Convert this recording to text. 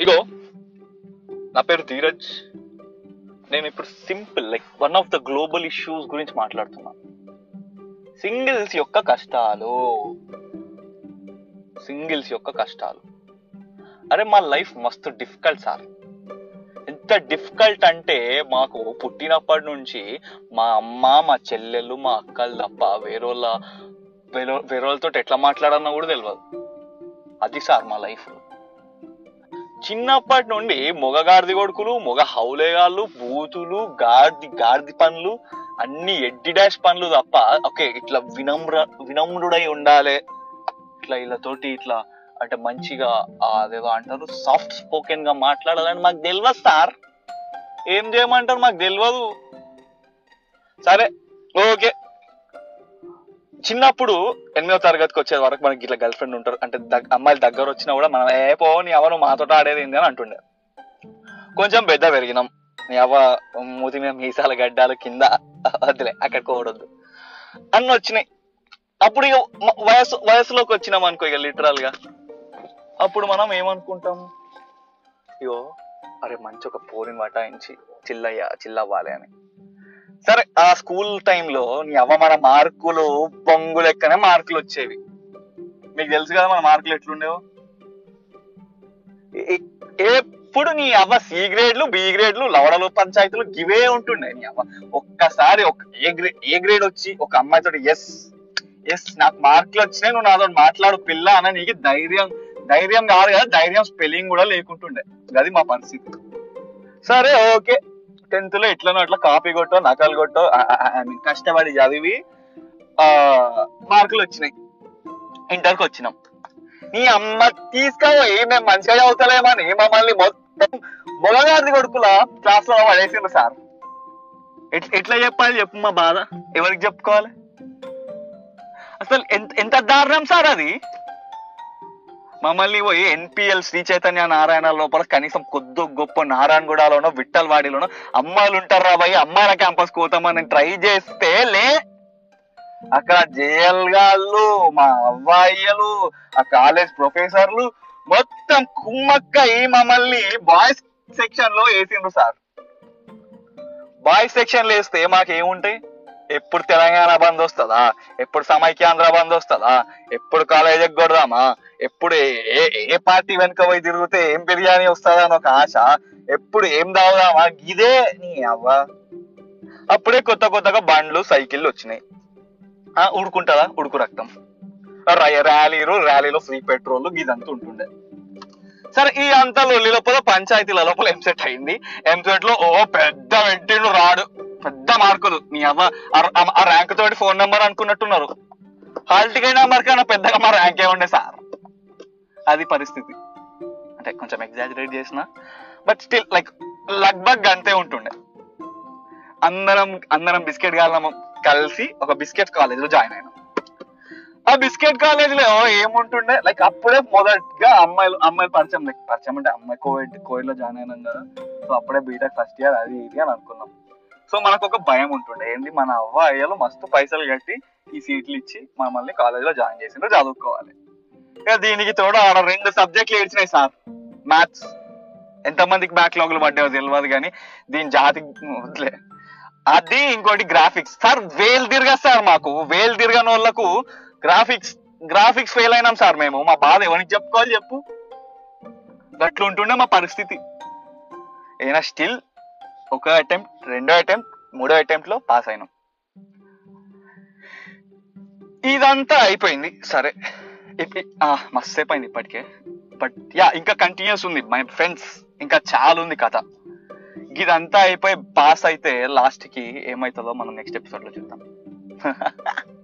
ఇగో నా పేరు ధీరజ్. నేను ఇప్పుడు simple like one of the global issues గురించి మాట్లాడుతున్నా. సింగిల్స్ యొక్క కష్టాలు. సింగిల్స్ యొక్క కష్టాలు. అరే మా లైఫ్ మస్తు డిఫికల్ట్ సార్. ఎంత డిఫికల్ట్ అంటే మాకు పుట్టినప్పటి నుంచి మా అమ్మ మా చెల్లెళ్ళు మా అక్కలు తప్ప వేరేళ్ళ వేరే వేరేళ్ళతో ఎట్లా మాట్లాడన్నా కూడా తెలియదు అది సార్ మా లైఫ్ చిన్నప్పటి నుండి మొగ గాడిది కొడుకులు మొగ హౌలేగాళ్ళు బూతులు గాడిది గాడిది పనులు అన్ని ఎడ్డి డాష్ పనులు తప్ప ఓకే ఇట్లా వినమ్ర వినమ్రుడై ఉండాలి. ఇట్లా వీళ్ళతోటి ఇట్లా అంటే మంచిగా అదేదో అంటారు సాఫ్ట్ స్పోకెన్గా మాట్లాడాలని మాకు తెలియదు సార్. ఏం చేయమంటారు మాకు తెలియదు సరే ఓకే. చిన్నప్పుడు ఎనిమిదో తరగతికి వచ్చే వరకు మనకి ఇట్లా గర్ల్ ఫ్రెండ్ ఉంటారు. అంటే అమ్మాయిల అమ్మాయిలు దగ్గర వచ్చినా కూడా మనం ఏ పో నీ ఎవరు మాతో ఆడేది ఏంది? అని అంటుండే. కొంచెం పెద్ద పెరిగినాం. నీ అవ్వ మూతి మీద మీసాల గడ్డాలు కింద వద్దులే అక్కడ ఓడొద్దు. అన్ని వచ్చినాయి. అప్పుడు ఇక వయసు వయసులోకి వచ్చినాం అనుకో ఇక లిటరల్గా. అప్పుడు మనం ఏమనుకుంటాం? అయ్యో అరే మంచి ఒక పోరిని వటాయించి చిల్లయ్యా చిల్లవ్వాలి అని. సరే ఆ స్కూల్ టైంలో నీ అవ్వ మన మార్కులు బొంగు లెక్కనే మార్కులు వచ్చేవి. మీకు తెలుసు కదా మన మార్కులు ఎట్లుండేవో? ఎప్పుడు నీ అవ్వ సి గ్రేడ్లు బి గ్రేడ్లు లవడలు పంచాయతీలు గివే ఉంటుండే నీ అవ్వ. ఒక్కసారి ఒక ఏ గ్రేడ్ ఏ గ్రేడ్ వచ్చి ఒక అమ్మాయితో ఎస్ ఎస్ నాకు మార్కులు వచ్చినాయి నువ్వు నాతో మాట్లాడు పిల్ల అని నీకు ధైర్యం ధైర్యం కాదు కదా ధైర్యం స్పెల్లింగ్ కూడా లేకుంటుండే. అది మా పరిస్థితి. సరే ఓకే. టెన్త్లో ఎట్లనో అట్లా కాపీ కొట్టో నకలు కొట్టో ఐ మీన్ కష్టపడి చదివి ఆ మార్కులు వచ్చినాయి. ఇంటర్కి వచ్చినాం. నీ అమ్మ తీసుకపోయి మేము మంచిగా చదువుతలేమని మమ్మల్ని మొత్తం మొగగారి కొడుకుల క్లాస్లో పడేసిండ్రు సార్ ఎట్లా చెప్పాలి చెప్పు మా బాధ? ఎవరికి చెప్పుకోవాలి? అసలు ఎంత ఎంత దారుణం సార్ అది? మమ్మల్ని పోయి ఎన్పిఎల్ శ్రీ చైతన్య నారాయణ లోపల కనీసం కొద్ది గొప్ప నారాయణగూడలోనో విట్టల్వాడిలోనో అమ్మాయిలు రా భయ్ అమ్మాయిల క్యాంపస్ పోతామని ట్రై చేస్తే లే అక్కడ జేఎల్ మా అవ్వాయిలు ఆ కాలేజ్ ప్రొఫెసర్లు మొత్తం కుమ్మక్కై మమ్మల్ని బాయ్స్ సెక్షన్లో వేసిండ్రు సార్. బాయ్స్ సెక్షన్లో వేస్తే మాకేముంటాయి? ఎప్పుడు తెలంగాణ బంద్ వస్తుందా? ఎప్పుడు సమైక్యాంధ్ర బంద్ వస్తుందా? ఎప్పుడు కాలేజ్ ఎగ్గొడదామా ఎప్పుడు ఏ- ఏ పార్టీ వెనుక పోయి తిరిగితే ఏం బిర్యానీ వస్తుందా అని ఒక ఆశ? ఎప్పుడు ఏం తాగుదామా? ఇదే నీ అవ్వ. అప్పుడే కొత్త కొత్తగా బండ్లు సైకిళ్ళు వచ్చినాయి. ఆ ఉడుకుంటుందా? ఉడుకు రక్తం. ర్యాలీలు ర్యాలీలో ఫ్రీ పెట్రోల్ ఇదంతా ఉంటుండే. సరే ఈ అంతా లొల్లి లోపల పంచాయతీల లోపల ఎంసెట్ అయింది. ఎంసెట్లో ఓ పెద్ద పెట్టిండు రాడు. పెద్ద మార్కులు. నీ అవ్వ ఆ- ర్యాంక్ తోటి ఫోన్ నెంబర్ అనుకున్నట్టున్నారు. హాల్ టికెట్ నెంబర్ కన్నా పెద్దగా మా ర్యాంక్ ఉండే సార్. అది పరిస్థితి. అంటే కొంచెం ఎగ్జాజరేట్ చేసిన. బట్ స్టిల్ లైక్ లగ్భగ్ అంతే ఉంటుండే. అందరం అందరం బిస్కెట్ కాలం కలిసి ఒక బిస్కెట్ కాలేజ్లో జాయిన్ అయినాం. ఆ బిస్కెట్ కాలేజ్లో ఏముంటుండే? లైక్ అప్పుడే మొదటిగా అమ్మాయిలు అమ్మాయిలు పరిచయం లైక్ పరిచయం అంటే అమ్మాయి కోవిడ్ కోవిడ్లో జాయిన్ అయినాం కదా. సో అప్పుడే బీటెక్ ఫస్ట్ ఇయర్ అది ఇది అని అనుకున్నాం. సో మనకు ఒక భయం ఉంటుండే. ఏంటి మన అవ్వ అయ్యలు మస్తు పైసలు కట్టి ఈ సీట్లు ఇచ్చి మమ్మల్ని కాలేజ్లో జాయిన్ చేసిండ్రు చదువుకోవాలి. ఇక దీనికి తోడు ఆడ రెండు సబ్జెక్టులు ఏడ్చినాయి సార్. మ్యాథ్స్ ఎంతమందికి బ్యాక్లాగ్లు పడ్డాయో తెలియదు కానీ దీని జాతి వదిలే అది ఇంకోటి గ్రాఫిక్స్ సార్ వేలు తిరగా సార్ మాకు. వేలు తిరగని వాళ్ళకు గ్రాఫిక్స్ గ్రాఫిక్స్ ఫెయిల్ అయినాం సార్ మేము. మా బాధ ఎవరికి చెప్పుకోవాలి చెప్పు. గట్లుంటుండే మా పరిస్థితి. అయినా స్టిల్ ఒక అటెంప్ట్ రెండో అటెంప్ట్ మూడో అటెంప్ట్లో పాస్ అయినాం. ఇదంతా అయిపోయింది. సరే. ఇప్పి- ఆ, మస్తు అయింది ఇప్పటికే. బట్ యా ఇంకా కంటిన్యూస్ ఉంది. మై ఫ్రెండ్స్ ఇంకా చాలా ఉంది కథ. ఇదంతా అయిపోయి పాస్ అయితే లాస్ట్కి ఏమవుతుందో మనం నెక్స్ట్ ఎపిసోడ్లో చూద్దాం.